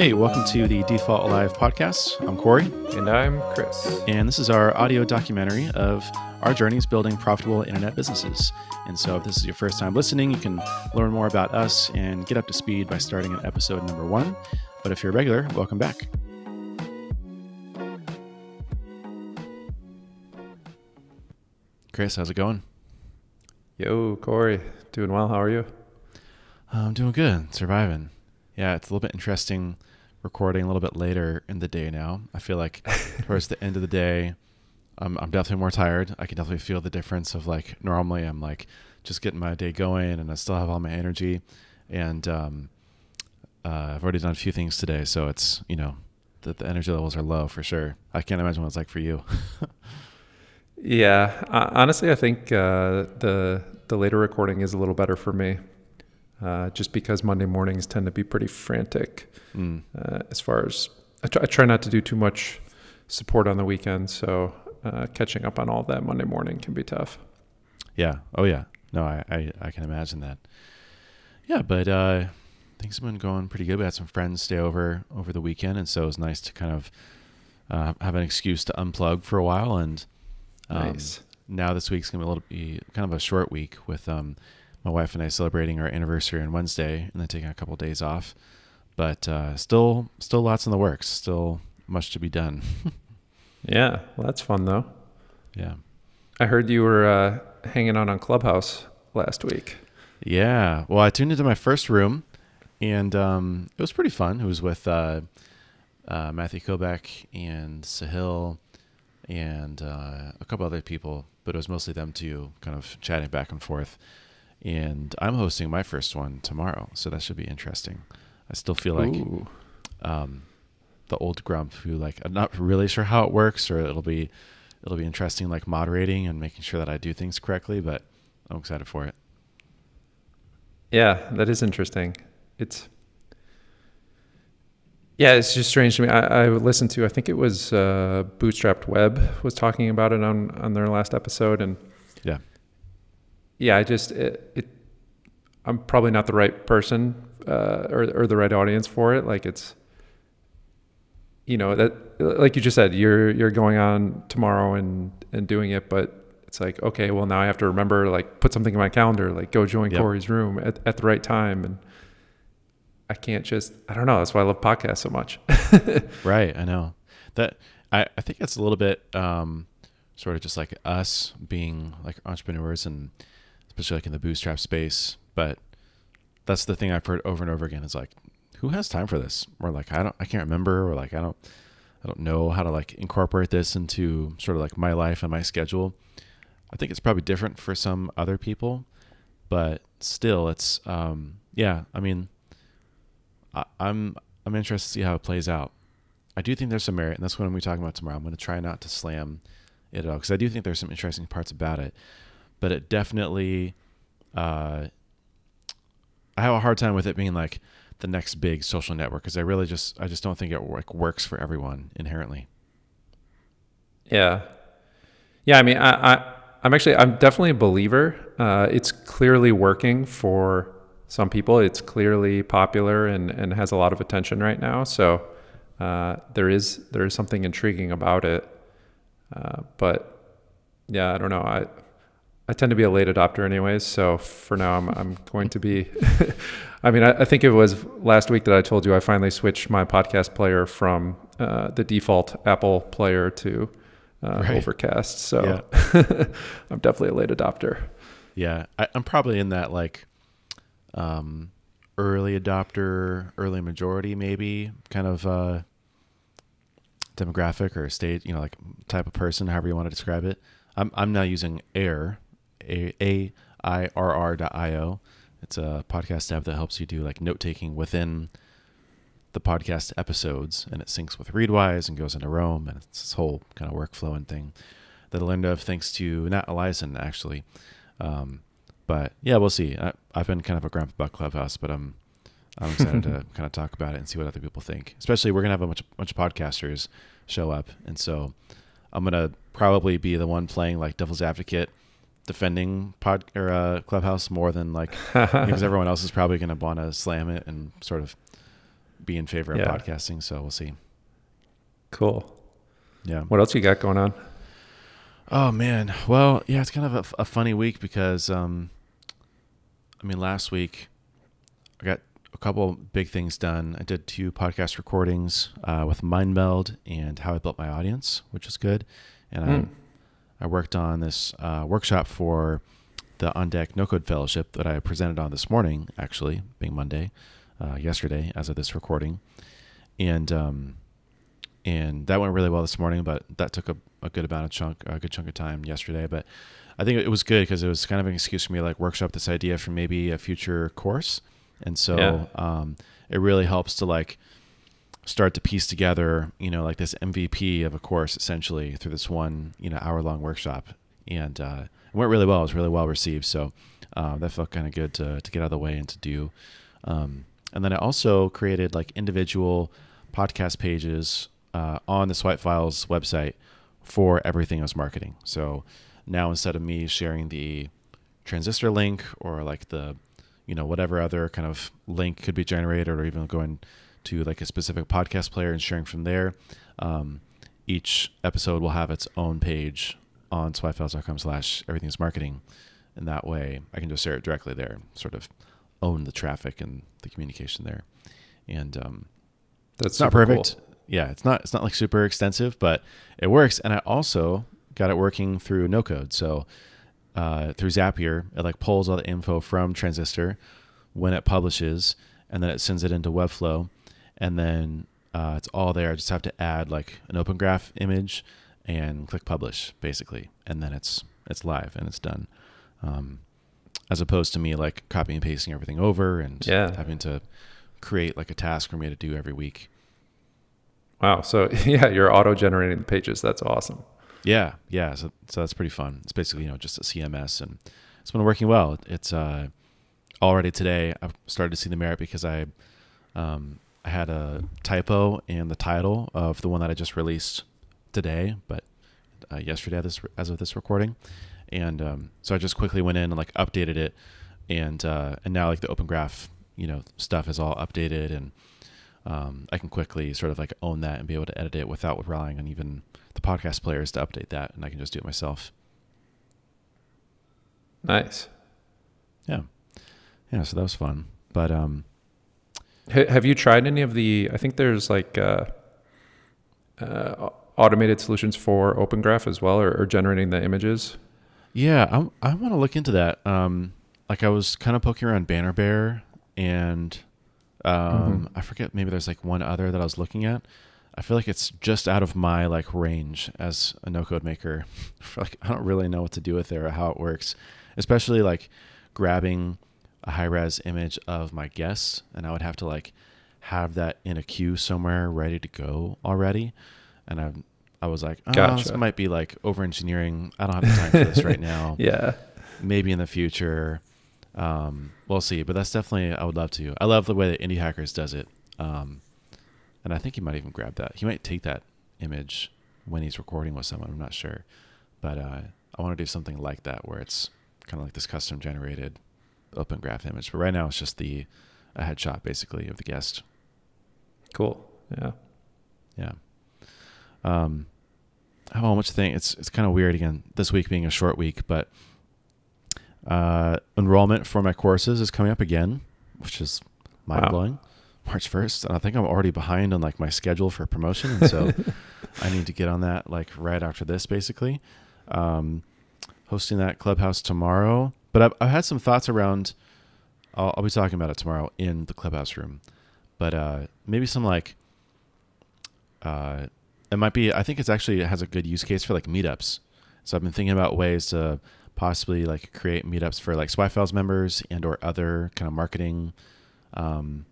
Hey, welcome to the Default Alive podcast. I'm Corey. And I'm Chris. And this is our audio documentary of our journeys building profitable internet businesses. And so, if this is your first time listening, you can learn more about us and get up to speed by starting at episode number one. But if you're a regular, welcome back. Chris, how's it going? Yo, Corey. Doing well. How are you? I'm doing good. Surviving. Yeah, it's a little bit interesting recording a little bit later in the day now. I feel like towards the end of the day, I'm, I'm definitely more tired. I can definitely feel the difference of like normally I'm like just getting my day going and I still have all my energy. And um, uh, I've already done a few things today. So it's, you know, the, the energy levels are low for sure. I can't imagine what it's like for you. yeah. Uh, honestly, I think uh, the, the later recording is a little better for me uh, just because Monday mornings tend to be pretty frantic. Mm. Uh, as far as I try, I try, not to do too much support on the weekend, so uh, catching up on all that Monday morning can be tough. Yeah. Oh yeah. No, I I, I can imagine that. Yeah, but uh, things have been going pretty good. We had some friends stay over over the weekend, and so it was nice to kind of uh, have an excuse to unplug for a while. And um, nice. Now this week's gonna be a little be kind of a short week with um, my wife and I celebrating our anniversary on Wednesday, and then taking a couple of days off. But uh, still, still lots in the works. Still much to be done. yeah, well, that's fun though. Yeah, I heard you were uh, hanging out on Clubhouse last week. Yeah, well, I tuned into my first room, and um, it was pretty fun. It was with uh, uh Matthew Kobach and Sahil and uh, a couple other people, but it was mostly them two, kind of chatting back and forth and I'm hosting my first one tomorrow, so that should be interesting. I still feel like um, the old grump who like I'm not really sure how it works, or it'll be it'll be interesting like moderating and making sure that I do things correctly. But I'm excited for it. Yeah, that is interesting. It's yeah, it's just strange to me. I, I listened to I think it was uh, Bootstrapped Web was talking about it on on their last episode, and yeah, yeah, I just it, it I'm probably not the right person uh, or or the right audience for it. Like it's you know that like you just said you're you're going on tomorrow and and doing it, but it's like okay, well now I have to remember like put something in my calendar, like go join yep. Corey's room at at the right time and. I can't just I don't know. That's why I love podcasts so much. right, I know. That I, I think it's a little bit um, sort of just like us being like entrepreneurs and especially like in the bootstrap space. But that's the thing I've heard over and over again is like, who has time for this? Or like, I don't, I can't remember, or like, I don't, I don't know how to like incorporate this into sort of like my life and my schedule. I think it's probably different for some other people, but still, it's, um, yeah. I mean, I, I'm, I'm interested to see how it plays out. I do think there's some merit, and that's what I'm going to be talking about tomorrow. I'm going to try not to slam it at all because I do think there's some interesting parts about it but it definitely uh, I have a hard time with it being like the next big social network because I really just I just don't think it like works for everyone inherently. Yeah, yeah. I mean, I, I I'm actually I'm definitely a believer. Uh, it's clearly working for some people. It's clearly popular and and has a lot of attention right now. So uh, there is there is something intriguing about it. Uh, but yeah, I don't know. I I tend to be a late adopter anyways. So for now, I'm, I'm going to be, I mean, I, I, think it was last week that I told you I finally switched my podcast player from uh, the default Apple player to uh, right. Overcast. So yeah. I'm definitely a late adopter. Yeah. I, am probably in that like um, early adopter, early majority, maybe kind of uh, demographic or state, you know, like type of person, however you want to describe it. I'm, I'm now using Air a I R R dot I O. It's a podcast app that helps you do like note taking within the podcast episodes, and it syncs with Readwise and goes into Roam, and it's this whole kind of workflow and thing that I learned of thanks to Nat Eliason actually. Um, but yeah, we'll see. I, have been kind of a grump about Clubhouse, but I'm I'm excited to kind of talk about it and see what other people think. Especially, we're gonna have a bunch, bunch of podcasters show up, and so I'm gonna probably be the one playing like devil's advocate defending pod or uh, Clubhouse more than like because everyone else is probably going to want to slam it and sort of be in favor of Yeah. podcasting. So we'll see. Cool. Yeah. What else you got going on? Oh man. Well, yeah, it's kind of a, a funny week because, um, I mean, last week I got a couple big things done. I did two podcast recordings uh, with MindMeld and How I Built My Audience, which is good. And Hmm. I, worked on this uh, workshop for the On Deck No Code Fellowship that I presented on this morning, actually, being Monday, uh, yesterday, as of this recording. And um, and that went really well this morning, but that took a, a good amount of chunk, a good chunk of time yesterday. But I think it was good because it was kind of an excuse for me to like workshop this idea for maybe a future course, and so Yeah. um, it really helps to like start to piece together, you know, like this MVP of a course essentially through this one, you know, hour long workshop, and uh, it went really well. It was really well received, so uh, that felt kind of good to to get out of the way and to do. Um, and then I also created like individual podcast pages uh, on the Swipe Files website for everything I was marketing. So now instead of me sharing the transistor link or like the, you know, whatever other kind of link could be generated or even going to like a specific podcast player and sharing from there, um, each episode will have its own page on swipefiles.com slash everything's marketing. And that way I can just share it directly there, sort of own the traffic and the communication there. And um, That's not perfect. cool. Yeah, it's not it's not like super extensive, but it works. And I also got it working through no code. So uh, through Zapier, it like pulls all the info from Transistor when it publishes, and then it sends it into Webflow, and then uh, it's all there. I just have to add like an Open Graph image and click publish, basically, and then it's it's live and it's done. Um, as opposed to me like copying and pasting everything over and Yeah. having to create like a task for me to do every week. Wow. So yeah, you're auto generating the pages. That's awesome. Yeah, yeah. So, so that's pretty fun. It's basically you know just a CMS, and it's been working well. It's uh, already today. I've started to see the merit because I, um, I had a typo in the title of the one that I just released today, but uh, yesterday this as of this recording, and um, so I just quickly went in and like updated it, and uh, and now like the Open Graph you know stuff is all updated and. Um, I can quickly sort of like own that and be able to edit it without relying on even the podcast players to update that, and I can just do it myself. Nice. Yeah, yeah. So that was fun. But um, H- have you tried any of the? I think there's like uh, uh, automated solutions for Open Graph as well, or, or generating the images. yeah, I I want to look into that. Um, like I was kind of poking around Bannerbear, and um, I forget maybe there's like one other that I was looking at. I feel like it's just out of my like range as a no code maker. Like I don't really know what to do with it or how it works, especially like grabbing a high res image of my guests, and I would have to like have that in a queue somewhere ready to go already. And I I was like, oh, this might be like over engineering. I don't have the time for this right now. Yeah. Maybe in the future. Um, we'll see. But that's definitely I would love to. I love the way that Indie Hackers does it. Um, and I think he might even grab that. He might take that image when he's recording with someone. I'm not sure, but uh, I want to do something like that where it's kind of like this custom generated open graph image. But right now it's just the a headshot basically of the guest. Cool. Yeah. Yeah. Um, know much to think. It's it's kind of weird again. This week being a short week, but uh, enrollment for my courses is coming up again, which is mind blowing. March first, and I think I'm already behind on like my schedule for promotion, and so I need to get on that like right after this, basically. Um, hosting that clubhouse tomorrow, but I've, I've had some thoughts around. I'll, I'll be talking about it tomorrow in the clubhouse room, but uh, maybe some like uh, it might be i think it's actually it has a good use case for like meetups. So i've been thinking about ways to possibly like create meetups for like spy members and or other kind of marketing um,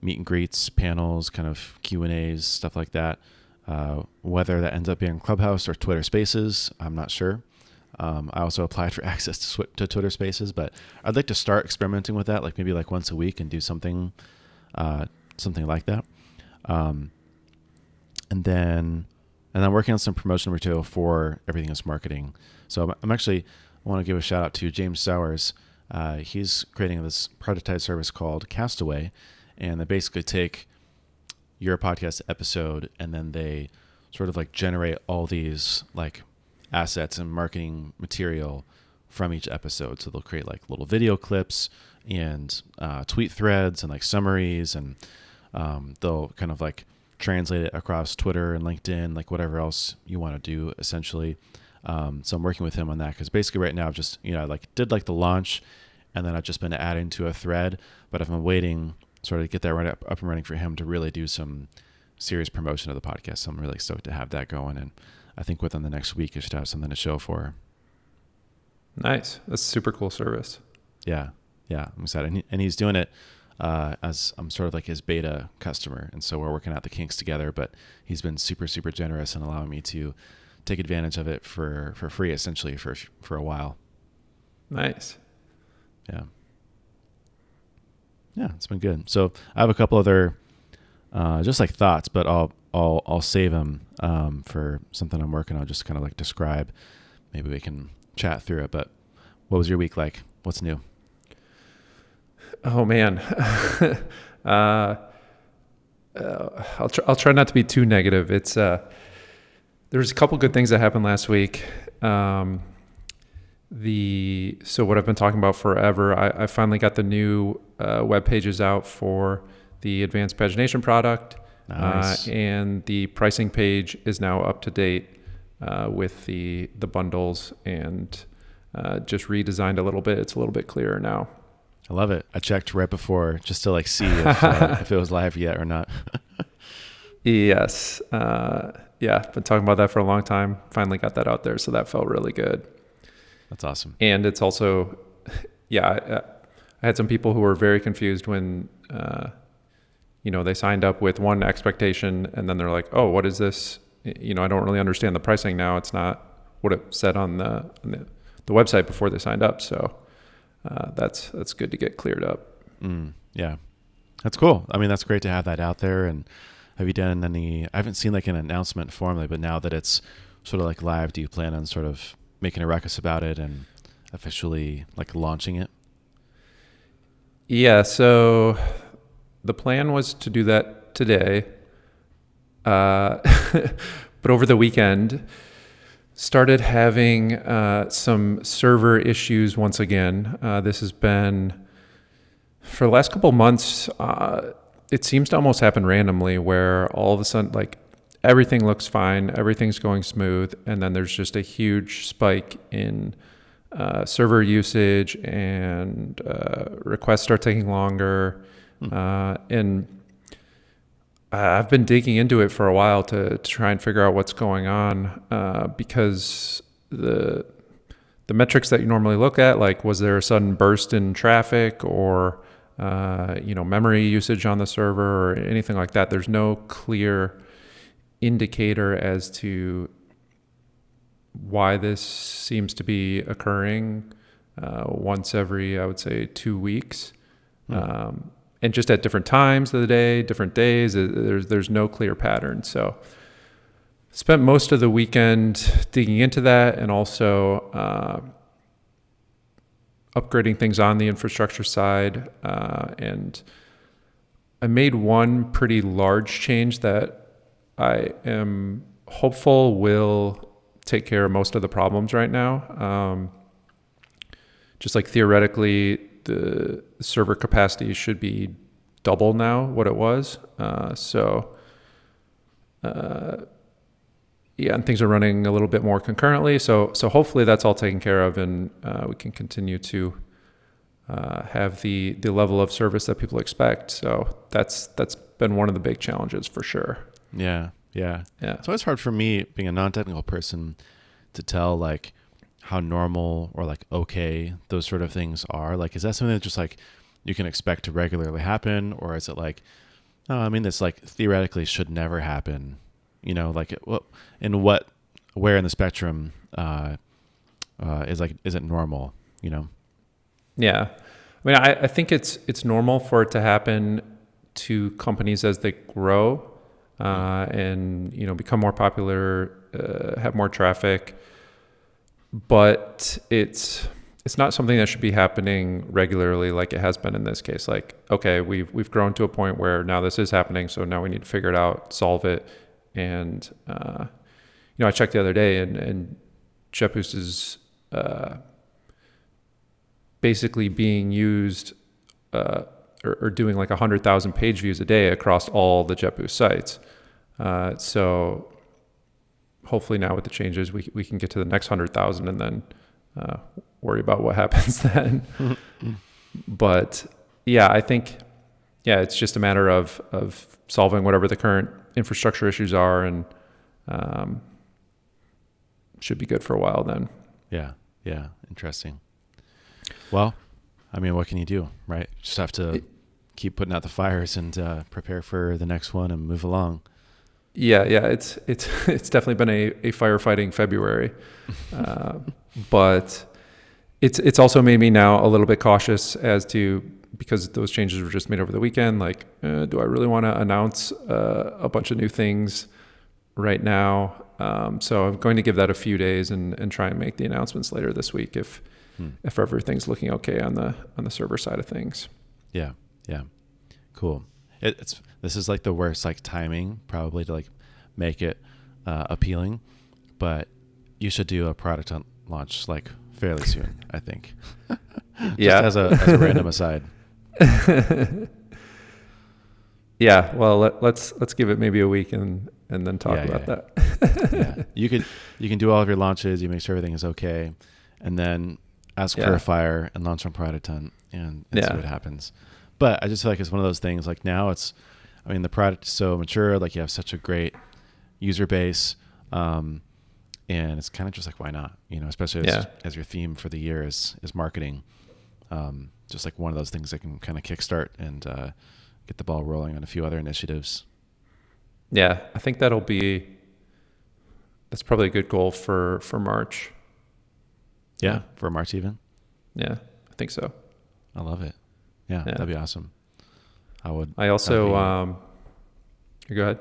meet and greets panels kind of q and a's stuff like that. Uh, whether that ends up being clubhouse or twitter spaces i'm not sure um, i also applied for access to, to twitter spaces but i'd like to start experimenting with that like maybe like once a week and do something uh, something like that um, and then and I'm working on some promotional material for everything that's marketing. So I'm, I'm actually I want to give a shout out to James Sowers. Uh, he's creating this prototype service called Castaway, and they basically take your podcast episode and then they sort of like generate all these like assets and marketing material from each episode. So they'll create like little video clips and uh, tweet threads and like summaries, and um, they'll kind of like translate it across Twitter and LinkedIn, like whatever else you want to do, essentially. Um, so I'm working with him on that because basically right now I've just you know I like did like the launch, and then I've just been adding to a thread, but I've been waiting sort of to get that right up, up and running for him to really do some serious promotion of the podcast. So I'm really stoked to have that going, and I think within the next week I should have something to show for. Nice. That's a super cool service. Yeah, yeah, I'm excited, and, he, and he's doing it uh, as I'm sort of like his beta customer, and so we're working out the kinks together. But he's been super, super generous in allowing me to take advantage of it for for free, essentially for for a while. Nice. Yeah. Yeah, it's been good. So I have a couple other, uh, just like thoughts, but I'll I'll I'll save them um, for something I'm working on. Just kind of like describe. Maybe we can chat through it. But what was your week like? What's new? Oh man, uh, uh, I'll try, I'll try not to be too negative. It's uh, there's a couple good things that happened last week. Um, the so what I've been talking about forever. I, I finally got the new uh, web pages out for the advanced pagination product, Nice. uh, and the pricing page is now up to date uh, with the the bundles and uh, just redesigned a little bit. It's a little bit clearer now. I love it. I checked right before just to like see if, uh, if it was live yet or not. Yes. Uh, yeah, been talking about that for a long time. Finally got that out there, so that felt really good. That's awesome. And it's also, yeah, I, I had some people who were very confused when, uh, you know, they signed up with one expectation and then they're like, oh, what is this? You know, I don't really understand the pricing now. It's not what it said on the on the, the website before they signed up. So uh, that's that's good to get cleared up. Mm, yeah, that's cool. I mean, that's great to have that out there. And have you done any? I haven't seen like an announcement formally, but now that it's sort of like live, do you plan on sort of making a ruckus about it and officially like launching it? Yeah. So the plan was to do that today, uh, but over the weekend started having uh, some server issues once again. Uh, this has been for the last couple months. Uh, it seems to almost happen randomly, where all of a sudden, like everything looks fine, everything's going smooth, and then there's just a huge spike in uh, server usage and uh, requests start taking longer. Uh, and I've been digging into it for a while to, to try and figure out what's going on uh, because the the metrics that you normally look at, like was there a sudden burst in traffic or uh, you know memory usage on the server or anything like that, there's no clear indicator as to why this seems to be occurring uh, once every, I would say, two weeks. Um, and just at different times of the day, different days. uh, There's there's no clear pattern. So spent most of the weekend digging into that and also uh, upgrading things on the infrastructure side. Uh, and I made one pretty large change that I am hopeful will take care of most of the problems right now. Um, just like theoretically, the server capacity should be double now what it was. Uh, so, uh, yeah, and things are running a little bit more concurrently. So, so hopefully that's all taken care of, and uh, we can continue to uh, have the the level of service that people expect. So that's that's been one of the big challenges for sure. Yeah, yeah. Yeah. So It's always hard for me, being a non-technical person, to tell like how normal or like okay those sort of things are. Like, is that something that just like you can expect to regularly happen, or is it like, oh, I mean, this like theoretically should never happen. You know, like what in what where in the spectrum uh, uh, is like is it normal? You know. Yeah, I mean, I, I think it's it's normal for it to happen to companies as they grow uh, and you know become more popular, uh, have more traffic. But it's it's not something that should be happening regularly like it has been in this case. Like, okay, we've we've grown to a point where now this is happening, so now we need to figure it out, solve it, and uh, you know, I checked the other day, and and JetBoost is uh, basically being used uh, or, or, doing like a hundred thousand page views a day across all the JetBoost sites. Uh, so hopefully now with the changes, we we can get to the next hundred thousand and then uh, worry about what happens then. but yeah, I think yeah, it's just a matter of of solving whatever the current infrastructure issues are, and um, should be good for a while then. Yeah, yeah, interesting. Well, I mean, what can you do, right? Just have to it, keep putting out the fires and uh, prepare for the next one and move along. Yeah, yeah, it's it's it's definitely been a, a firefighting February, uh, but it's it's also made me now a little bit cautious as to because those changes were just made over the weekend. Like, uh, do I really want to announce uh, a bunch of new things right now? Um, so I'm going to give that a few days and, and try and make the announcements later this week if hmm. if everything's looking okay on the on the server side of things. Yeah, yeah, cool. It, it's this is like the worst like timing probably to like make it uh, appealing, but you should do a product launch like fairly soon. I think. yeah. As a, as a random aside. yeah. Well, let, us let's, let's give it maybe a week and and then talk yeah, about yeah. that. yeah. You can you can do all of your launches. You make sure everything is okay, and then ask yeah. fire and launch on Product Hunt and, and see what happens. But I just feel like it's one of those things. Like now, it's, I mean, the product is so mature. Like you have such a great user base, um, and it's kind of just like why not? You know, especially as, yeah. as your theme for the year is is marketing. Um, just like one of those things that can kind of kickstart and uh, get the ball rolling on a few other initiatives. Yeah, I think that'll be that's probably a good goal for for March. Yeah, for March even. Yeah, I think so. I love it. Yeah, yeah. that'd be awesome. I would. I also. Be, um, go ahead.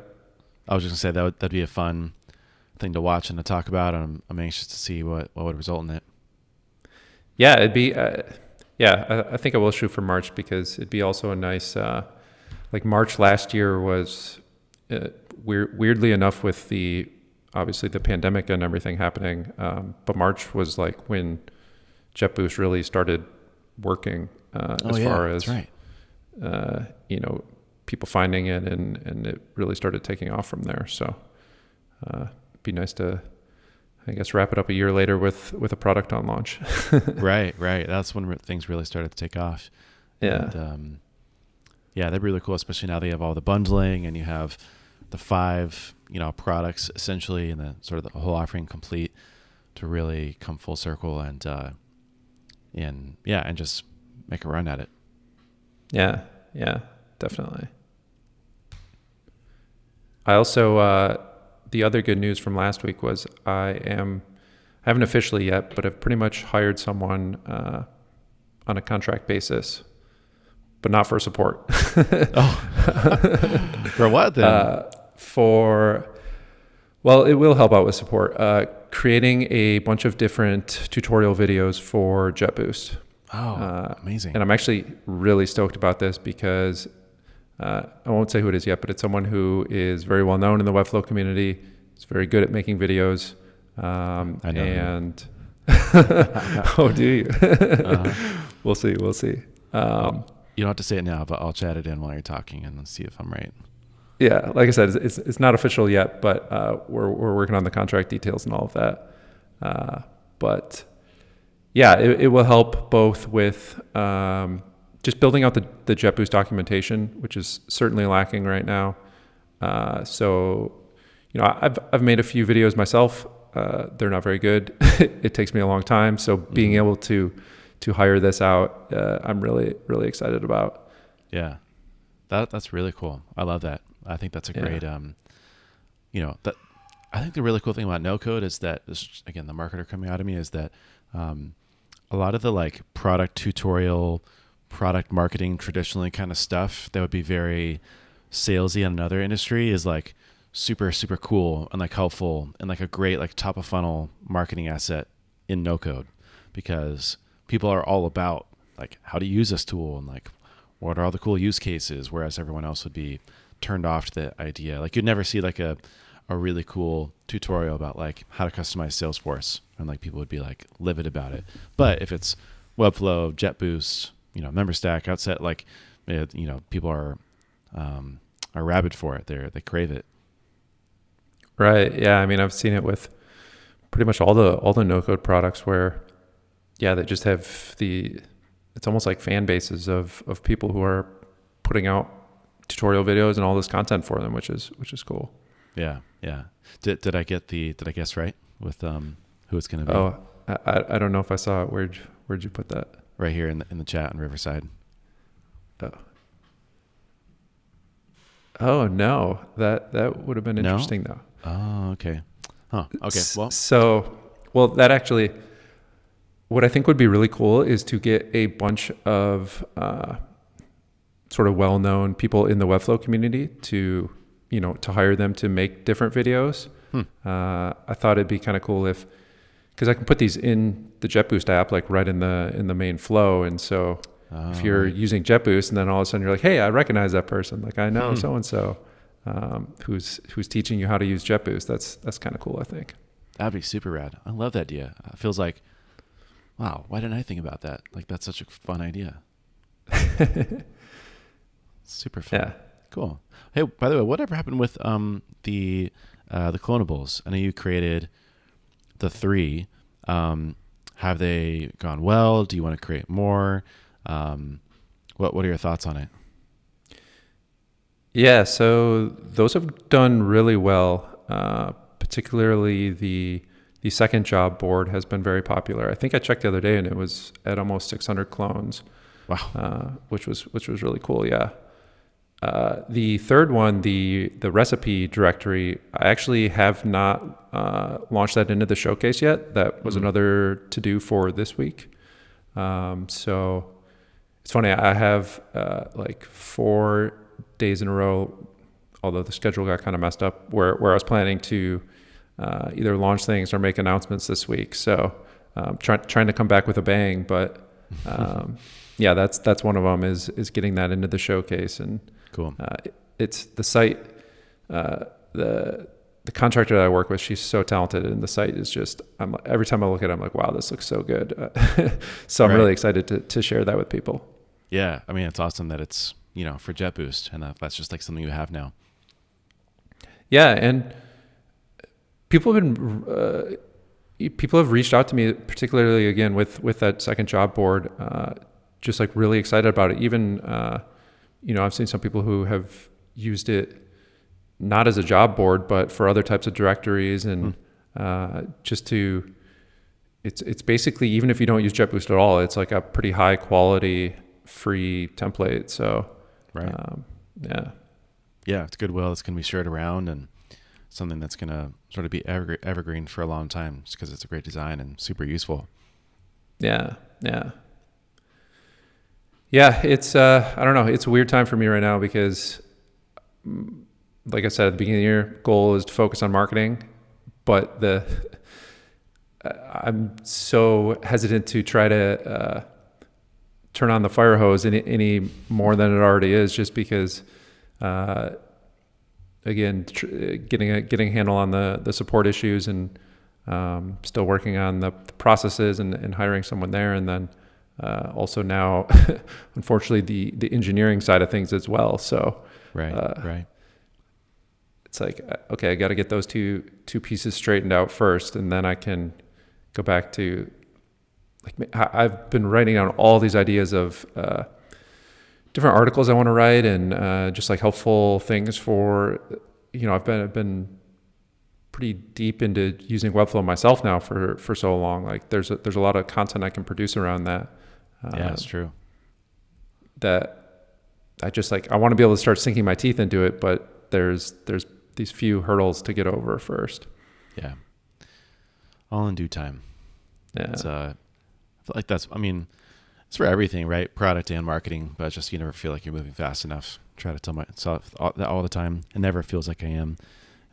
I was just gonna say that would, that'd be a fun thing to watch and to talk about. And I'm, I'm anxious to see what what would result in it. Yeah, it'd be. Uh, yeah, I, I, think I will shoot for March because it'd be also a nice. Uh, like March last year was uh, weird, weirdly enough with the obviously the pandemic and everything happening. Um, but March was like when JetBoost really started working uh, oh, as yeah, far as right. Uh, you know people finding it and and it really started taking off from there. So uh, it'd be nice to. I guess wrap it up a year later with with a Product Hunt launch. right, right. That's when things really started to take off. Yeah. And, um, yeah, that'd be really cool, especially now they have all the bundling and you have the five you know products essentially and the sort of the whole offering complete to really come full circle and uh and yeah and just make a run at it yeah yeah definitely i also uh the other good news from last week was i am i haven't officially yet but i've pretty much hired someone uh on a contract basis but not for support. oh, for what then? Uh, for, well, it will help out with support. Uh, creating a bunch of different tutorial videos for JetBoost. Oh, uh, amazing. And I'm actually really stoked about this because uh, I won't say who it is yet, but it's someone who is very well known in the Webflow community. He's very good at making videos. Um, I know. And oh, do you? uh-huh. We'll see. We'll see. Um, you don't have to say it now, but I'll chat it in while you're talking and see if I'm right yeah, like I said, it's it's not official yet, but uh, we're we're working on the contract details and all of that. Uh, but yeah, it, it will help both with um, just building out the the JetBoost documentation, which is certainly lacking right now. Uh, so, you know, I've I've made a few videos myself. Uh, they're not very good. it takes me a long time. So being mm-hmm. able to to hire this out, uh, I'm really really excited about. Yeah, that that's really cool. I love that. I think that's a great, yeah. um, you know, that I think the really cool thing about no code is that this, again, the marketer coming out of me is that, um, a lot of the like product tutorial, product marketing, traditionally kind of stuff that would be very salesy in another industry is like super, super cool and like helpful and like a great like top of funnel marketing asset in no code because people are all about like how to use this tool and like what are all the cool use cases, whereas everyone else would be turned off to the idea. Like you'd never see like a a really cool tutorial about like how to customize Salesforce, and like people would be like livid about it. But if it's Webflow, JetBoost, you know, MemberStack, Outseta, like it, you know, people are um, are rabid for it. They they crave it. Right. Yeah. I mean, I've seen it with pretty much all the all the no code products where, yeah, they just have the. It's almost like fan bases of of people who are putting out tutorial videos and all this content for them, which is which is cool. Yeah, yeah. Did did I get the did I guess right with um who it's going to be? Oh, I I don't know if I saw it. Where'd where'd you put that? Right here in the in the chat in Riverside. Oh. Oh no, that that would have been No? interesting though. Oh, okay. Huh. Okay. Well, so well that actually, what I think would be really cool is to get a bunch of uh, sort of well-known people in the Webflow community to you know to hire them to make different videos. Hmm. Uh, I thought it'd be kind of cool if because I can put these in the JetBoost app like right in the in the main flow, and so if oh, you're using JetBoost and then all of a sudden you're like, hey, I recognize that person. Like I know so and so who's who's teaching you how to use JetBoost. That's that's kind of cool, I think. that'd be super rad. I love that idea. It feels like, wow, why didn't I think about that? Like that's such a fun idea. super fun. Yeah. Cool. Hey, by the way, whatever happened with um the uh, the clonables? I know you created the three. Um, have they gone well? Do you want to create more? Um, what What are your thoughts on it? Yeah, so those have done really well. Uh, particularly the the second job board has been very popular. I think I checked the other day and it was at almost 600 clones, Wow. uh, which was which was really cool. Yeah. Uh, the third one, the the recipe directory, I actually have not uh, launched that into the showcase yet. That was Mhm. another to do for this week. Um, so it's funny. I have uh, like four days in a row, although the schedule got kind of messed up, where where I was planning to uh, either launch things or make announcements this week. So um, trying trying to come back with a bang, but um, yeah, that's that's one of them is is getting that into the showcase and Cool. uh, it- it's the site. Uh, the the contractor that I work with, she's so talented, and the site is just. I'm every time I look at it, I'm like, wow, this looks so good. so I'm Right. really excited to to share that with people. Yeah, I mean it's awesome that it's you know for JetBoost and that, that's just like something you have now. Yeah, and people have been uh, people have reached out to me, particularly again with with that second job board, uh, just like really excited about it. Even uh, you know, I've seen some people who have used it not as a job board, but for other types of directories and uh, just to. It's it's basically even if you don't use JetBoost at all, it's like a pretty high quality free template. So Right. um, yeah. yeah, it's goodwill. It's gonna be shared around and something that's gonna sort of be evergre- evergreen for a long time, just because it's a great design and super useful. Yeah, yeah. Yeah, it's uh I don't know, it's a weird time for me right now because mm, like I said at the beginning of the year, goal is to focus on marketing, but the I'm so hesitant to try to uh, turn on the fire hose any, any more than it already is, just because, uh, again, tr- getting a getting a handle on the the support issues and um, still working on the, the processes and, and hiring someone there, and then uh, also now, unfortunately, the the engineering side of things as well. So Right. Uh, right. it's like uh, okay, I got to get those two two pieces straightened out first, and then I can go back to like I've been writing down all these ideas of uh, different articles I want to write, and uh, just like helpful things for you know I've been I've been pretty deep into using Webflow myself now for for so long. Like there's a, there's a lot of content I can produce around that. Yeah, uh, it's true. that I just like I want to be able to start sinking my teeth into it, but there's there's these few hurdles to get over first. Yeah. All in due time. Yeah. It's uh, I feel like that's. I mean, it's for everything, right? Product and marketing, but it's just you never feel like you're moving fast enough. Try to tell myself that all the time. It never feels like I am.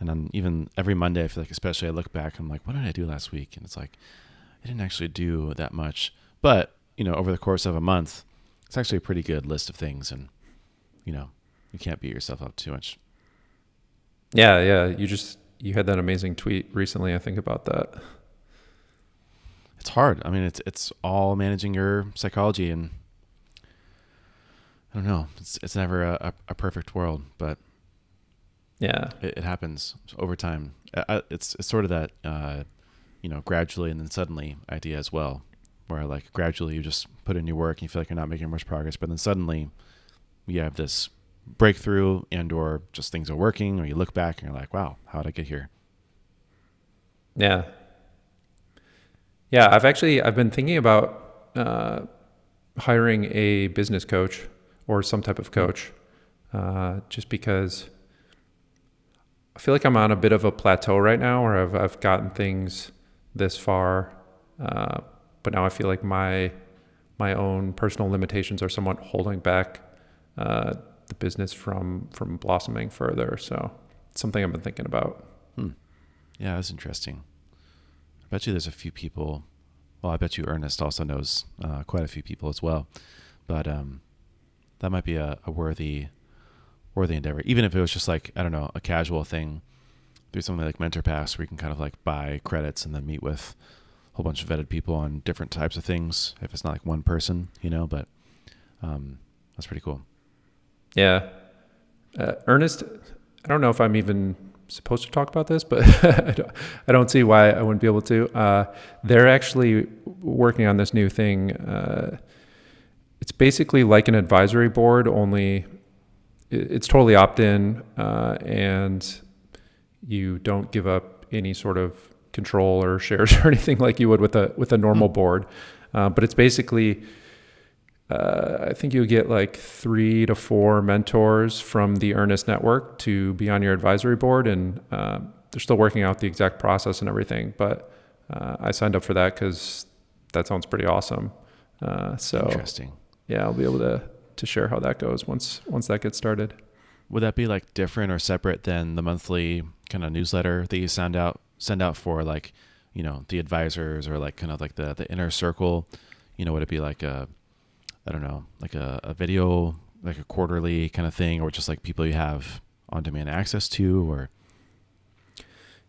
And then even every Monday, I feel like, especially, I look back. I'm like, what did I do last week? And it's like, I didn't actually do that much. But you know, over the course of a month, it's actually a pretty good list of things, and you know, you can't beat yourself up too much. Yeah, yeah. You just you had that amazing tweet recently. I think about that. It's hard. I mean, it's it's all managing your psychology, and I don't know. It's it's never a, a, perfect world, but Yeah, it, it happens over time. It's it's sort of that uh, you know gradually and then suddenly idea as well, where like gradually you just put in your work and you feel like you're not making much progress, but then suddenly you have this breakthrough and or just things are working, or you look back and you're like, wow, how did I get here? yeah, yeah. I've actually I've been thinking about uh, hiring a business coach or some type of coach, uh, just because I feel like I'm on a bit of a plateau right now, where I've I've gotten things this far, uh, but now I feel like my my own personal limitations are somewhat holding back uh, the business from from blossoming further. So it's something I've been thinking about. Yeah, that's interesting. I bet you there's a few people. Well, I bet you Earnest also knows uh, quite a few people as well. But um, that might be a, a worthy, worthy endeavor. Even if it was just like I don't know, a casual thing through something like MentorPass, where you can kind of like buy credits and then meet with whole bunch of vetted people on different types of things. If it's not like one person, you know. But um, that's pretty cool. Yeah. Uh, Earnest, I don't know if I'm even supposed to talk about this, but I, don't, I don't see why I wouldn't be able to. Uh, they're actually working on this new thing. Uh, it's basically like an advisory board, only it's totally opt in uh, and you don't give up any sort of control or shares or anything like you would with a with a normal board. Uh, but it's basically uh, I think you get like three to four mentors from the Earnest Network to be on your advisory board, and uh, they're still working out the exact process and everything. But uh, I signed up for that because that sounds pretty awesome. Uh, so Interesting. yeah, I'll be able to to share how that goes once once that gets started. Would that be like different or separate than the monthly kind of newsletter that you send out send out for like, you know, the advisors or like kind of like the the inner circle? You know, would it be like a I don't know, like a, a video like a quarterly kind of thing or just like people you have on demand access to or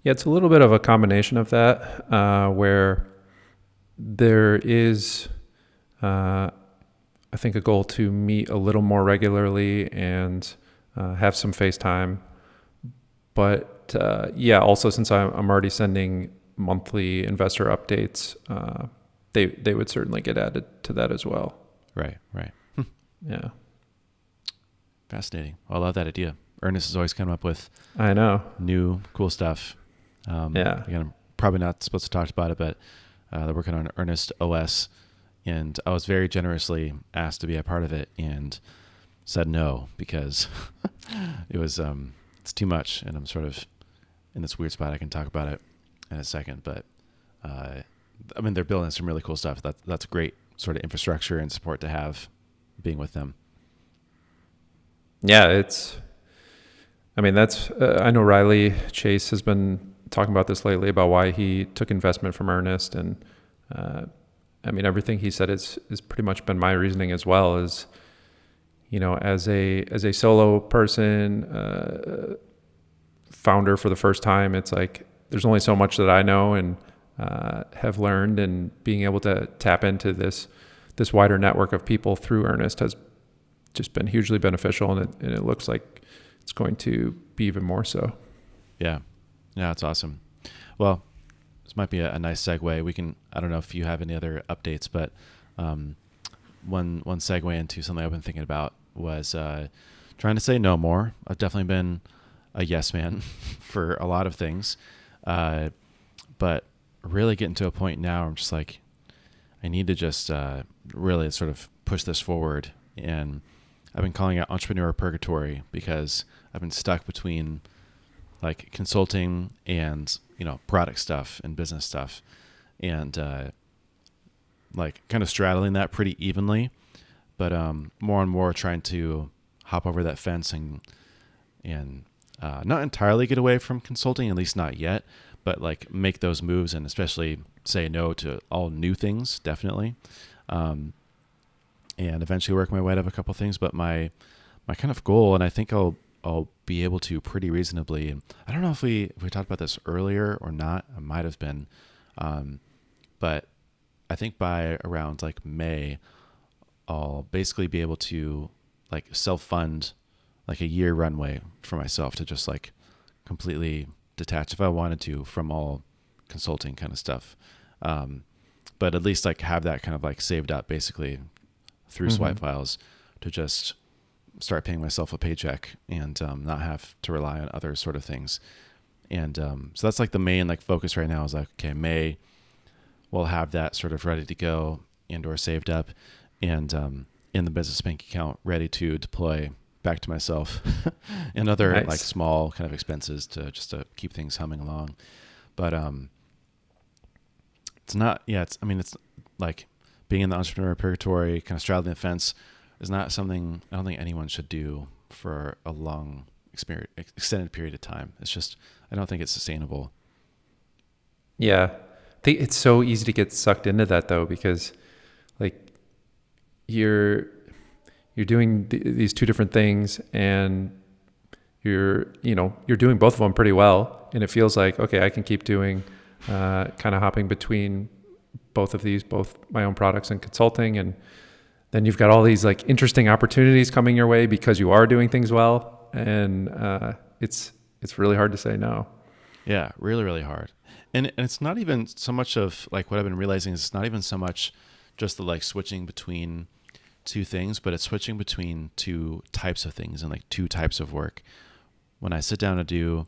Yeah, it's a little bit of a combination of that, uh, where there is, uh, I think, a goal to meet a little more regularly and uh, have some face time But uh, yeah, also since I'm, I'm already sending monthly investor updates, uh, they they would certainly get added to that as well. right, right. Yeah, Fascinating. I love that idea. Earnest is always coming up with I know. new cool stuff. Um, Yeah. Again, I'm probably not supposed to talk about it, but uh, they're working on Earnest OS, and I was very generously asked to be a part of it, and said no because it was um, it's too much, and I'm sort of in this weird spot. I can talk about it in a second, but uh, I mean they're building some really cool stuff. That that's great sort of infrastructure and support to have being with them. Yeah, it's. I mean, that's. Uh, I know Riley Chase has been talking about this lately about why he took investment from Earnest, and uh, I mean, everything he said is is pretty much been my reasoning as well. Is you know, as a as a solo person, uh, founder for the first time, it's like there's only so much that I know and uh, have learned, and being able to tap into this this wider network of people through Earnest has just been hugely beneficial, and it, and it looks like it's going to be even more so. Yeah. Yeah, that's awesome. Well, this might be a, a nice segue. We can I don't know if you have any other updates, but um, one one segue into something I've been thinking about was uh, trying to say no more. I've definitely been a yes man for a lot of things. Uh, but really getting to a point now I'm just like I need to just uh, really sort of push this forward. And I've been calling it entrepreneur purgatory because I've been stuck between like consulting and you know product stuff and business stuff. And uh, like kind of straddling that pretty evenly. But um, more and more trying to hop over that fence and and uh, not entirely get away from consulting at least not yet but like make those moves and especially say no to all new things definitely um, and eventually work my way out of a couple things. But my my kind of goal, and I think I'll I'll be able to pretty reasonably. And I don't know if we if we talked about this earlier or not. I might have been, um, but I think by around like May, I'll basically be able to like self fund like a year runway for myself to just like completely detach if I wanted to from all consulting kind of stuff. Um, but at least like have that kind of like saved up basically through Mhm. swipe files to just start paying myself a paycheck and um, not have to rely on other sort of things. And um, so that's like the main like focus right now is like, okay, May, we'll have that sort of ready to go and or saved up and um, in the business bank account ready to deploy back to myself and other Nice. like small kind of expenses to just to keep things humming along. But um, it's not, yeah, it's, I mean, it's like being in the entrepreneur purgatory, kind of straddling the fence is not something I don't think anyone should do for a long experience, extended period of time. It's just, I don't think it's sustainable. Yeah. I think it's so easy to get sucked into that though because like you're you're doing th- these two different things and you're you know you're doing both of them pretty well. And it feels like okay I can keep doing uh, kind of hopping between both of these both my own products and consulting. And then you've got all these like interesting opportunities coming your way because you are doing things well. And uh, it's it's really hard to say no. Yeah, really, really hard. And and it's not even so much of like what I've been realizing is it's not even so much just the like switching between two things, but it's switching between two types of things and like two types of work. When I sit down to do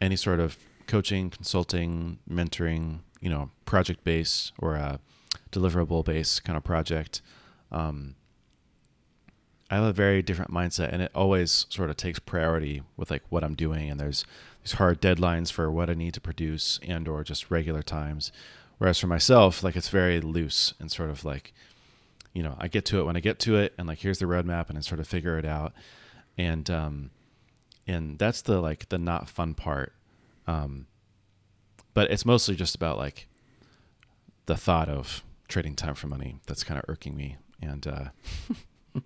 any sort of coaching, consulting, mentoring, you know, project based or a deliverable based kind of project, um, I have a very different mindset, and it always sort of takes priority with like what I'm doing, and there's these hard deadlines for what I need to produce and or just regular times. Whereas for myself, like it's very loose and sort of like, you know, I get to it when I get to it, and like here's the roadmap, and I sort of figure it out, and um, and that's the like the not fun part. Um, but it's mostly just about like the thought of trading time for money that's kind of irking me, and uh,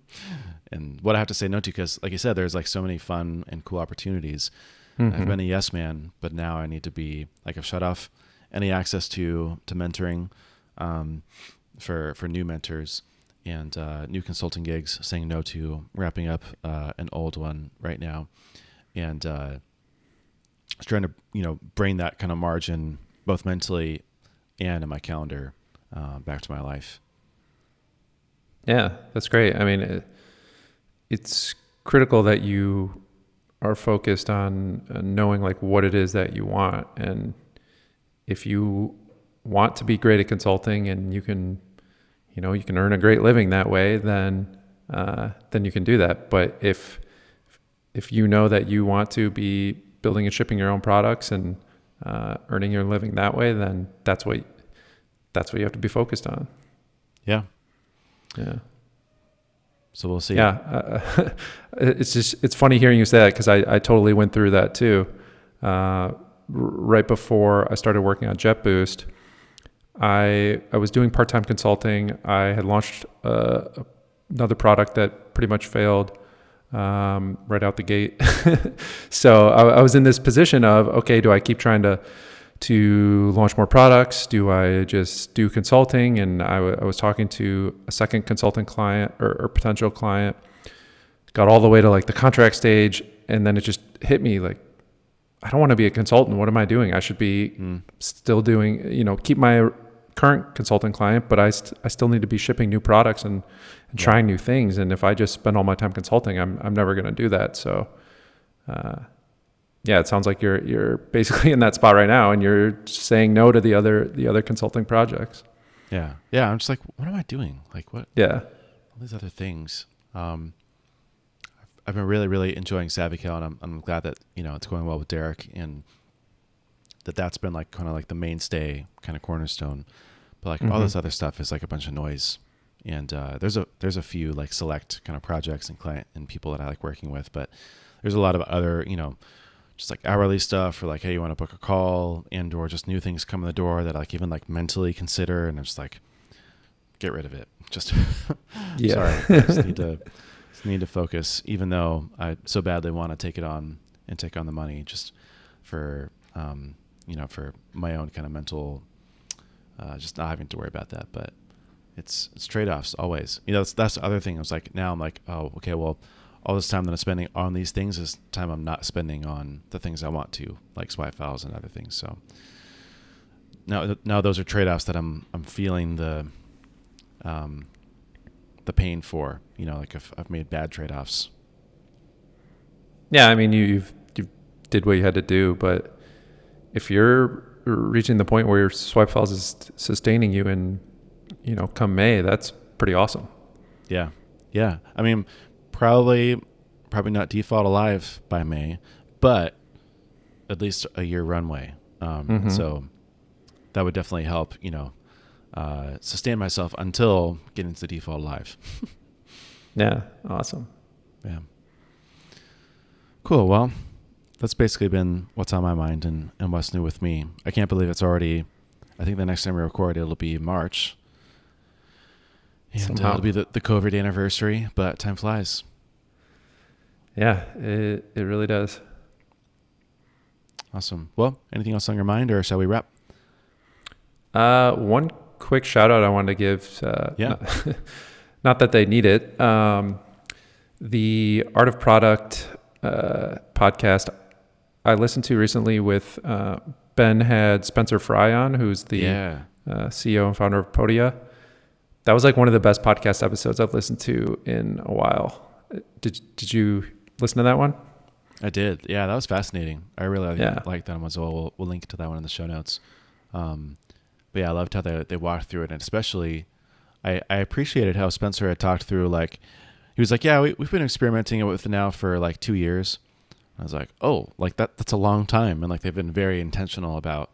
and what I have to say no to because, like you said, there's like so many fun and cool opportunities. I've Mhm. been a yes man, but now I need to be like I've shut off any access to to mentoring um, for for new mentors and uh, new consulting gigs. Saying no to wrapping up uh, an old one right now, and uh, trying to you know bring that kind of margin both mentally and in my calendar uh, back to my life. Yeah, that's great. I mean, it, it's critical that you are focused on uh, knowing like what it is that you want, and if you want to be great at consulting and you can, you know, you can earn a great living that way, then uh, then you can do that. But if if you know that you want to be building and shipping your own products and uh, earning your living that way, then that's what that's what you have to be focused on. Yeah. Yeah. So we'll see. Yeah, uh, it's just it's funny hearing you say that because I, I totally went through that too. Uh, r- right before I started working on JetBoost, I I was doing part time consulting. I had launched uh, another product that pretty much failed um, right out the gate. so I, I was in this position of okay, do I keep trying to to launch more products? Do I just do consulting? And I, w- I was talking to a second consulting client or, or potential client, got all the way to like the contract stage, and then it just hit me like, I don't want to be a consultant. What am I doing? I should be Mm. still doing, you know, keep my current consulting client, but I, st- I still need to be shipping new products and, and Yeah. trying new things. And if I just spend all my time consulting, I'm, I'm never going to do that. So, uh, yeah, it sounds like you're you're basically in that spot right now, and you're saying no to the other the other consulting projects. Yeah. Yeah. I'm just like, what am I doing? Like, what? Yeah, all these other things. Um, I've- been really, really enjoying SavvyCal, and I'm, I'm glad that you know it's going well with Derek, and that that's been like kind of like the mainstay kind of cornerstone. But like all Mhm. this other stuff is like a bunch of noise, and uh, there's a there's a few like select kind of projects and client and people that I like working with, but there's a lot of other you know just like hourly stuff or like hey you want to book a call and or just new things come in the door that I like even like mentally consider and I'm just like get rid of it. Just Yeah. sorry, I just need to just need to focus. Even though I so badly want to take it on and take on the money, just for um, you know for my own kind of mental, uh, just not having to worry about that. But it's it's trade offs always. You know, that's that's the other thing. I was like, now I'm like, oh, okay, well, all this time that I'm spending on these things is time I'm not spending on the things I want to, like swipe files and other things. So now now those are trade offs that I'm I'm feeling the um, the pain for. You know, like if I've made bad trade offs. Yeah, I mean, you you've, you did what you had to do, but if you're reaching the point where your swipe files is sustaining you, and you know, come May, that's pretty awesome. Yeah, yeah. I mean, probably probably not default alive by May, but at least a year runway. Um, Mhm. So that would definitely help. You know, uh, sustain myself until getting to default alive. Yeah, awesome. Yeah. Cool. Well, that's basically been what's on my mind and, and what's new with me. I can't believe it's already, I think the next time we record, it'll be March. And uh, Somehow. it'll be the, the COVID anniversary, but time flies. Yeah, it it really does. Awesome. Well, anything else on your mind or shall we wrap? Uh, one quick shout out I wanted to give. Uh, Yeah. Not, not that they need it. Um, the Art of Product uh, podcast I listened to recently with uh, Ben had Spencer Fry on, who's the yeah. uh, CEO and founder of Podia. That was like one of the best podcast episodes I've listened to in a while. Did Did you listen to that one? I did. Yeah, that was fascinating. I really Yeah. liked that one as well. We'll, we'll link to that one in the show notes. Um, but yeah, I loved how they, they walked through it. And especially, I, I appreciated how Spencer had talked through, like, he was like, yeah, we, we've been experimenting with it now for like two years. I was like, oh, like that, that's a long time. And like, they've been very intentional about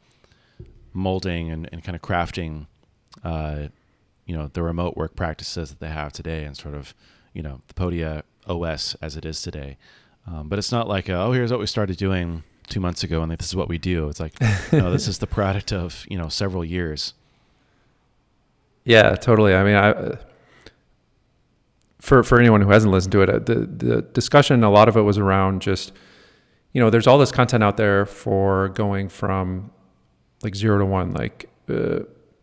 molding and, and kind of crafting, uh, you know, the remote work practices that they have today and sort of, you know, the Podia OS as it is today. Um, but it's not like, uh, oh, here's what we started doing two months ago, and this is what we do. It's like, no, this is the product of you know several years. Yeah, totally. I mean, I for for anyone who hasn't listened to it, uh, the the discussion a lot of it was around just you know, there's all this content out there for going from like zero to one, like uh,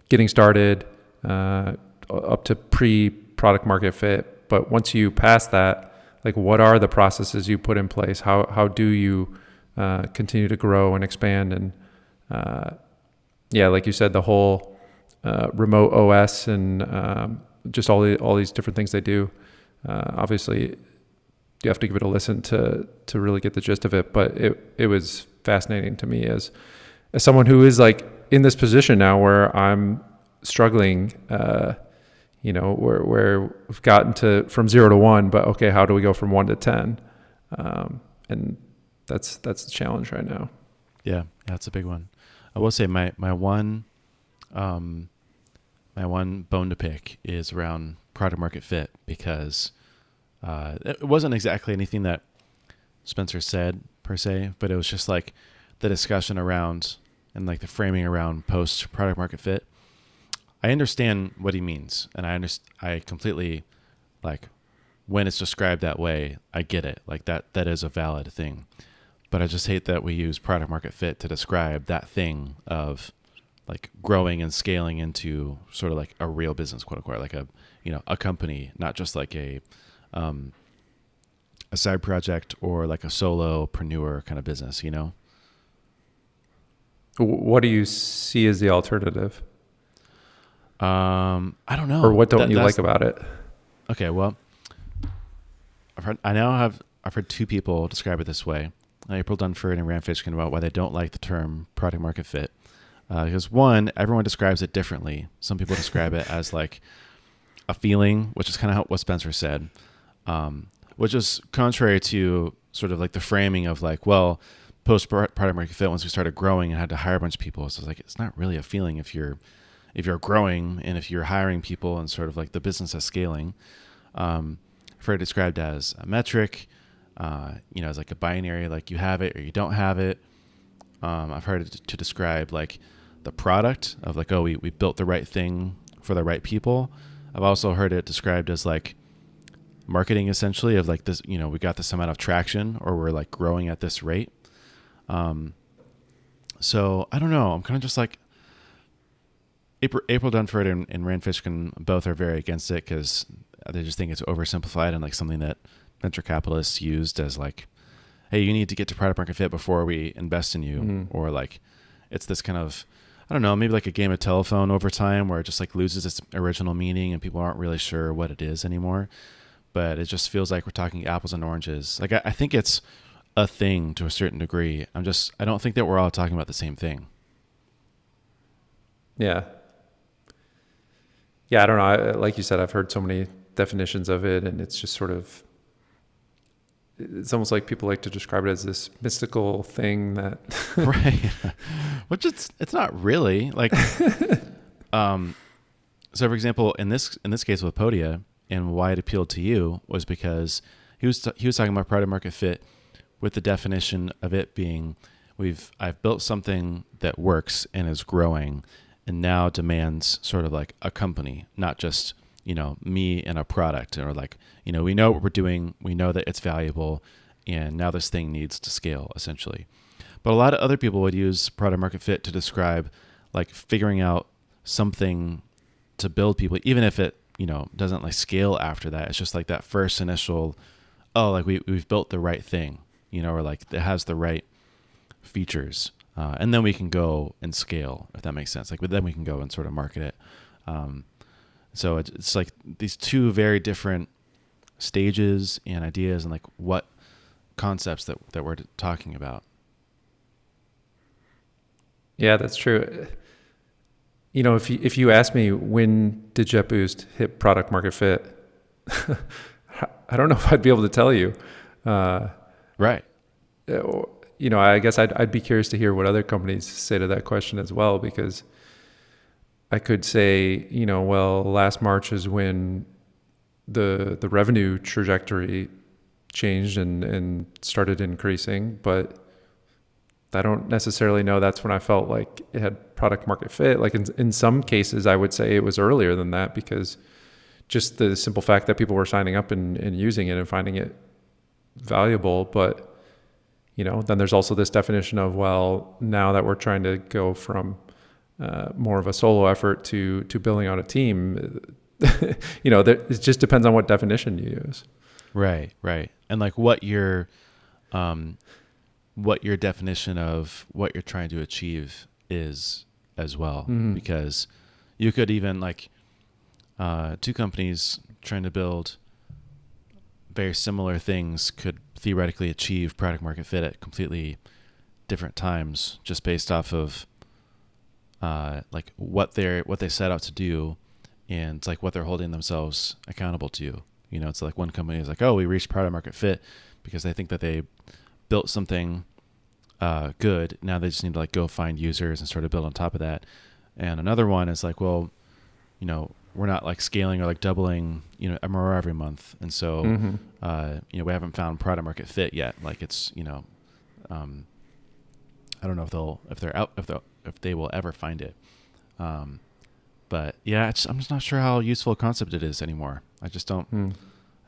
getting started uh, up to pre product market fit. But once you pass that, like what are the processes you put in place? How how do you uh, continue to grow and expand? And uh, yeah, like you said, the whole uh, remote OS and um, just all the all these different things they do. Uh, obviously, you have to give it a listen to to really get the gist of it. But it it was fascinating to me as as someone who is like in this position now where I'm struggling. Uh, you know, where where we've gotten to from zero to one, but okay, how do we go from one to ten? Um, and that's that's the challenge right now. Yeah, that's a big one. I will say my my one, um, my one bone to pick is around product market fit because uh, it wasn't exactly anything that Spencer said per se, but it was just like the discussion around and like the framing around post product market fit. I understand what he means, and I understand. I completely like when it's described that way. I get it. Like that. That is a valid thing, but I just hate that we use product market fit to describe that thing of like growing and scaling into sort of like a real business, quote unquote, like a you know a company, not just like a um, a side project or like a solopreneur kind of business. You know. What do you see as the alternative, Um, I don't know. or what don't That- you like about it? Okay, well, I've heard. I now have. I've heard two people describe it this way: uh, April Dunford and Rand Fishkin about why they don't like the term product market fit. Uh, because one, everyone describes it differently. Some people describe it as like a feeling, which is kind of what Spencer said, um, which is contrary to sort of like the framing of like, well, post product market fit. Once we started growing and had to hire a bunch of people, so it's like it's not really a feeling if you're if you're growing and if you're hiring people and sort of like the business is scaling. Um, I've heard it described as a metric, uh, you know, as like a binary, like you have it or you don't have it. Um, I've heard it to describe like the product of like, oh, we, we built the right thing for the right people. I've also heard it described as like marketing essentially of like this, you know, we got this amount of traction or we're like growing at this rate. Um, so I don't know. I'm kind of just like April, April Dunford and, and Rand Fishkin both are very against it because they just think it's oversimplified and like something that venture capitalists used as like, hey, you need to get to product market fit before we invest in you, Mhm. or like it's this kind of I don't know, maybe like a game of telephone over time where it just like loses its original meaning and people aren't really sure what it is anymore. But it just feels like we're talking apples and oranges. Like I, I think it's a thing to a certain degree. I'm just I don't think that we're all talking about the same thing. Yeah. Yeah, I don't know. I, like you said, I've heard so many definitions of it, and it's just sort of. It's almost like people like to describe it as this mystical thing that. right which it's it's not really like um so for example in this in this case with podia and why it appealed to you was because he was he was talking about product market fit with the definition of it being we've i've built something that works and is growing and now demands sort of like a company not just you know me and a product or like you know we know what we're doing we know that it's valuable and now this thing needs to scale essentially. But a lot of other people would use product market fit to describe like figuring out something to build people, even if it, you know, doesn't like scale after that. It's just like that first initial, oh, like we, we've built the right thing, you know, or like it has the right features. Uh, and then we can go and scale, if that makes sense. Like, but then we can go and sort of market it. Um, so it's, it's like these two very different stages and ideas and like what concepts that, that we're talking about. Yeah, that's true. You know, if you, if you ask me when did JetBoost hit product market fit, I don't know if I'd be able to tell you. Uh, Right. you know, I guess I'd I'd be curious to hear what other companies say to that question as well because I could say, you know, well, last March is when the the revenue trajectory changed and and started increasing, but I don't necessarily know that's when I felt like it had product market fit. Like in in some cases, I would say it was earlier than that because just the simple fact that people were signing up and, and using it and finding it valuable. But you know, then there's also this definition of well, now that we're trying to go from uh, more of a solo effort to to building out a team, you know, there, it just depends on what definition you use. Right, right. And like what your um what your definition of what you're trying to achieve is as well Mhm. because you could even like uh two companies trying to build very similar things could theoretically achieve product market fit at completely different times just based off of uh like what they're what they set out to do and like what they're holding themselves accountable to you know, it's like one company is like, oh, we reached product market fit because they think that they built something uh, good. Now they just need to like go find users and sort of build on top of that. And another one is like, well, you know, we're not like scaling or like doubling, you know, MRR every month, and so Mhm. uh, you know we haven't found product market fit yet. Like it's you know, um, I don't know if they'll if they're out if they if they will ever find it. Um, but yeah, it's, I'm just not sure how useful a concept it is anymore. I just don't Hmm.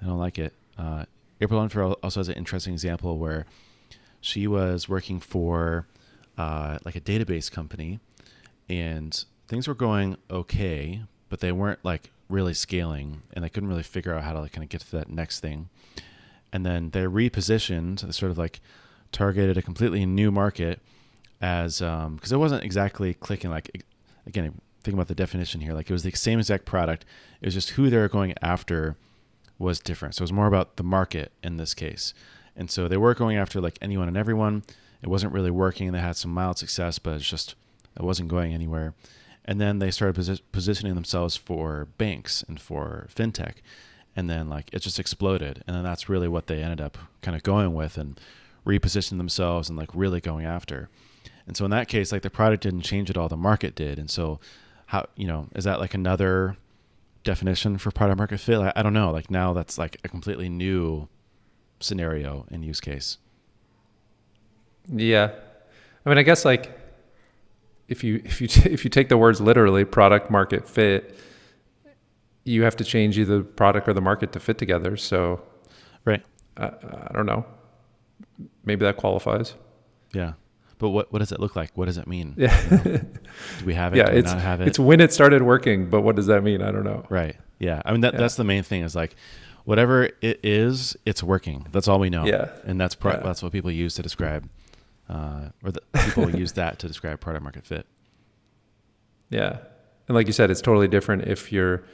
I don't like it. Uh, April Dunford also has an interesting example where she was working for uh, like a database company, and things were going okay, but they weren't like really scaling, and they couldn't really figure out how to like kind of get to that next thing. And then they repositioned, they sort of like targeted a completely new market as because it wasn't exactly clicking like again thinking about the definition here like it was the same exact product it was just who they were going after was different so it was more about the market in this case and so they were going after like anyone and everyone. It wasn't really working they had some mild success but it's just it wasn't going anywhere. And then they started posi- positioning themselves for banks and for fintech. And then like it just exploded. And then that's really what they ended up kind of going with and repositioning themselves and like really going after. And so in that case like the product didn't change at all. The market did. And so how you know is that like another definition for product market fit? I, I don't know. Like now that's like a completely new scenario and use case Yeah, I mean, I guess like if you if you if you take the words literally, product market fit, you have to change either the product or the market to fit together. So, Right. I, I don't know. Maybe that qualifies. Yeah. But what what does it look like? What does it mean? Yeah. You know? Do we have it? yeah, Do we it's not have it? it's when it started working, but what does that mean? I don't know. right. Yeah. I mean that Yeah. that's the main thing is like whatever it is, it's working. That's all we know. Yeah. And that's pro- Yeah. that's what people use to describe uh, or the people use that to describe product market fit. Yeah. And like you said, it's totally different if you're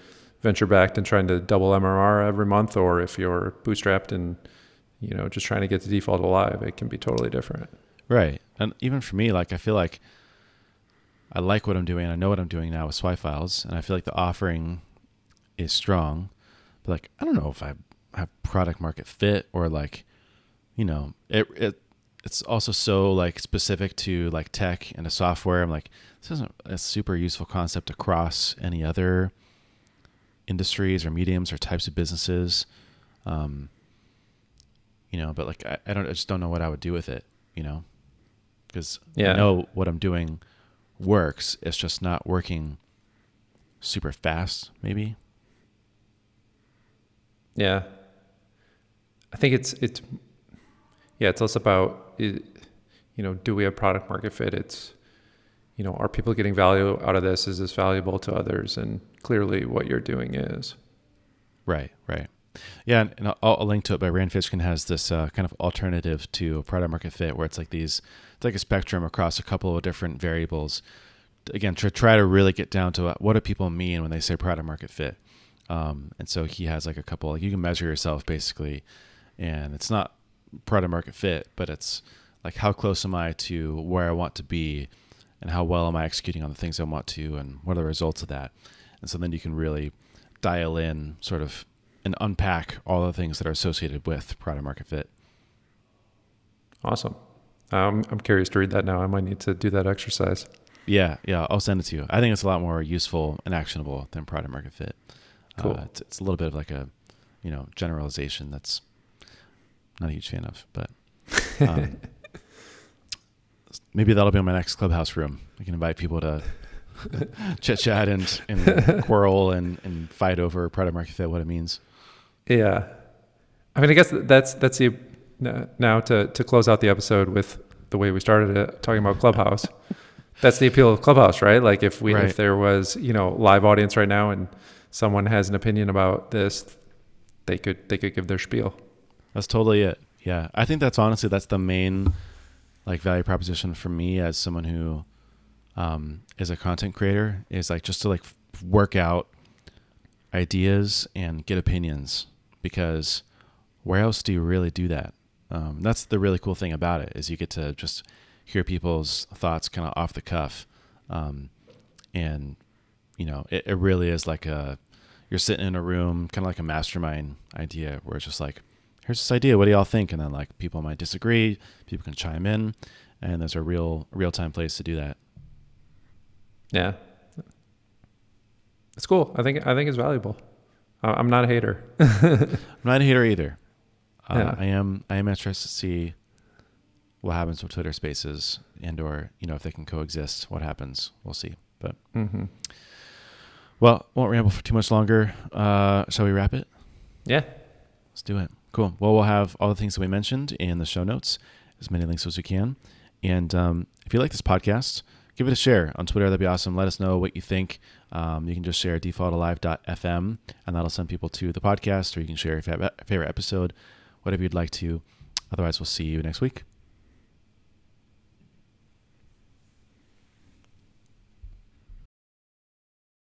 venture backed and trying to double MRR every month or if you're bootstrapped and you know just trying to get the default alive. It can be totally different. Right. And even for me, like I feel like I like what I'm doing. I know what I'm doing now with Swipe Files, and I feel like the offering is strong. Like I don't know if I have product market fit or like, you know, it it it's also so like specific to like tech and a software. I'm like, this isn't a super useful concept across any other industries or mediums or types of businesses. Um, you know, but like I, I don't I just don't know what I would do with it, you know because Yeah. I know what I'm doing works. It's just not working super fast, maybe. Yeah. I think it's it's yeah, it's also about you know, do we have product market fit? It's you know, are people getting value out of this? Is this valuable to others? And clearly what you're doing is. Right, right. Yeah, and, and I'll, I'll link to it. But Rand Fishkin has this uh, kind of alternative to product market fit, where it's like these, it's like a spectrum across a couple of different variables. Again, to try to really get down to what do people mean when they say product market fit. Um, and so he has like a couple. Like you can measure yourself basically, and it's not product market fit, but it's like how close am I to where I want to be, and how well am I executing on the things I want to, and what are the results of that. And so then you can really dial in sort of and unpack all the things that are associated with product market fit. Awesome. Um, I'm curious to read that now. I might need to do that exercise. Yeah, yeah, I'll send it to you. I think it's a lot more useful and actionable than product market fit. Cool. Uh, it's, it's a little bit of like a, you know, generalization that's not a huge fan of, but um, maybe that'll be my next clubhouse room. I can invite people to chit chat and, and quarrel and, and fight over product market fit, what it means. Yeah. I mean, I guess that's that's the now to to close out the episode with the way we started it, talking about Clubhouse. that's the appeal of Clubhouse, right? Like if we Right. if there was you know live audience right now and someone has an opinion about this, they could they could give their spiel. That's totally it. Yeah. I think that's honestly that's the main like value proposition for me as someone who um is a content creator is like just to like work out ideas and get opinions because where else do you really do that? Um, that's the really cool thing about it is you get to just hear people's thoughts kind of off the cuff. Um, and you know, it, it really is like a, you're sitting in a room, kind of like a mastermind idea where it's just like, here's this idea. What do y'all think? And then like people might disagree, people can chime in, and there's a real real time place to do that. Yeah, it's cool. I think I think it's valuable. I'm not a hater. I'm not a hater either. Uh, Yeah. I am I am interested to see what happens with Twitter Spaces and or you know if they can coexist. What happens? We'll see. But hmm well, won't ramble for too much longer. Uh, shall we wrap it? Yeah, Let's do it. Cool. Well, we'll have all the things that we mentioned in the show notes, as many links as we can. And um, if you like this podcast, give it a share on Twitter. That'd be awesome. Let us know what you think. Um, you can just share defaultalive.fm, and that'll send people to the podcast, or you can share your favorite episode, whatever you'd like to. Otherwise, we'll see you next week.